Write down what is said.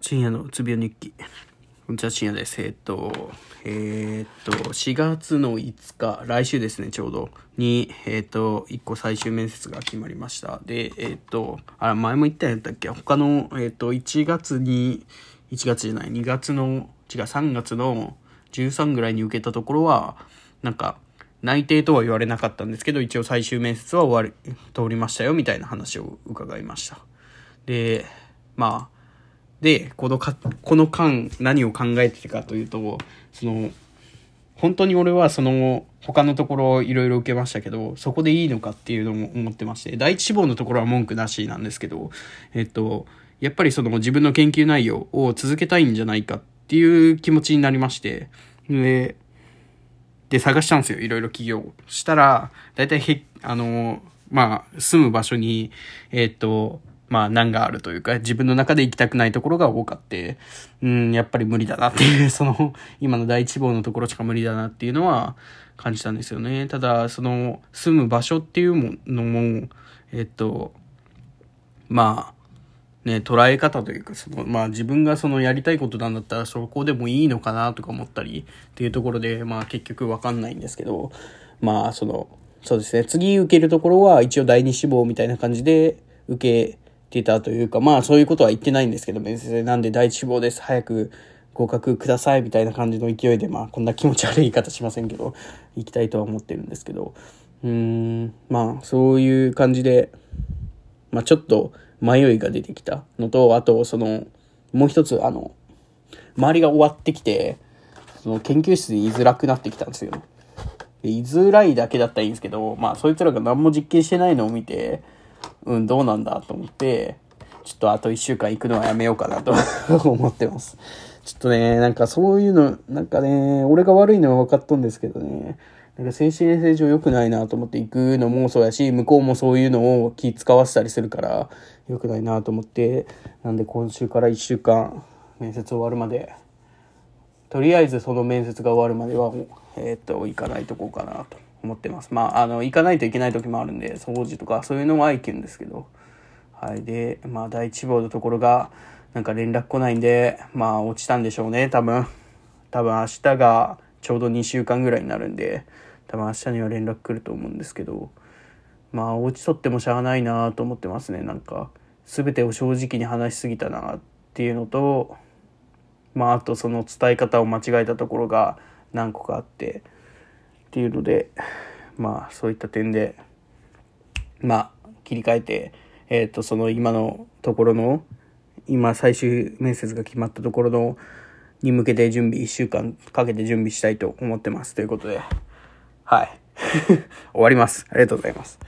深夜のうつ病日記。こんにちは、深夜です。えっと、えーっと、4月の5日、来週ですね、ちょうど、に、えーっと、1個最終面接が決まりました。で、えっと、あ、前も言ったんやったっけ？他の、えっと、1月に、1月じゃない、2月の、違う、3月の13ぐらいに受けたところは、なんか、内定とは言われなかったんですけど、一応最終面接は終わり、通りましたよ、みたいな話を伺いました。で、まあ、で、このか、この間何を考えてたかというと、その、本当に俺はその、他のところいろいろ受けましたけど、そこでいいのかっていうのも思ってまして、第一志望のところは文句なしなんですけど、えっと、やっぱりその自分の研究内容を続けたいんじゃないかっていう気持ちになりまして、で、で、探したんですよ。いろいろ企業。したら、大体へ、あの、まあ、住む場所に、えっ、と、まあ、難があるというか、自分の中で行きたくないところが多かって、うん、やっぱり無理だなっていう、その、今の第一望のところしか無理だなっていうのは感じたんですよね。ただ、その、住む場所っていうものも、えっ、と、まあ、ね、捉え方というか、その、まあ自分がそのやりたいことなんだったらそこでもいいのかなとか思ったりっていうところで、まあ結局わかんないんですけど、まあその、そうですね、次受けるところは一応第二志望みたいな感じで受けてたというか、まあそういうことは言ってないんですけど、面接なんで第一志望です、早く合格くださいみたいな感じの勢いで、まあこんな気持ち悪い言い方しませんけど、行きたいとは思ってるんですけど、うーん、まあそういう感じで、まあちょっと迷いが出てきたのと、あと、その、もう一つ、あの、周りが終わってきて、その研究室で居づらくなってきたんですよ。で居づらいだけだったらいいんですけど、まあそいつらが何も実験してないのを見て、うん、どうなんだと思って、ちょっとあと一週間行くのはやめようかなと 思ってます。ちょっとね、なんかそういうの、なんかね、俺が悪いのは分かっとんですけどね、なんか精神衛生上良くないなと思って行くのもそうやし、向こうもそういうのを気使わせたりするから、良くないなと思って、なんで今週から1週間、面接終わるまで、とりあえずその面接が終わるまでは、えーっと、行かないとこうかなと。思ってます。まあ、あの、行かないといけない時もあるんで、掃除とかそういうのは行けるんですけど、はい。で、まあ、第一望のところが、なんか連絡来ないんで、まあ、落ちたんでしょうね、多分。多分明日がちょうど2週間ぐらいになるんで、多分明日には連絡来ると思うんですけど、まあ、落ちとってもしゃあないなと思ってますね、なんか。全てを正直に話しすぎたなっていうのと、まあ、あとその伝え方を間違えたところが何個かあって、っていうので、まあ、そういった点で、まあ、切り替えて、えっ、と、その今のところの、今最終面接が決まったところの、に向けて準備、1週間かけて準備したいと思ってます。ということで、はい。終わります。ありがとうございます。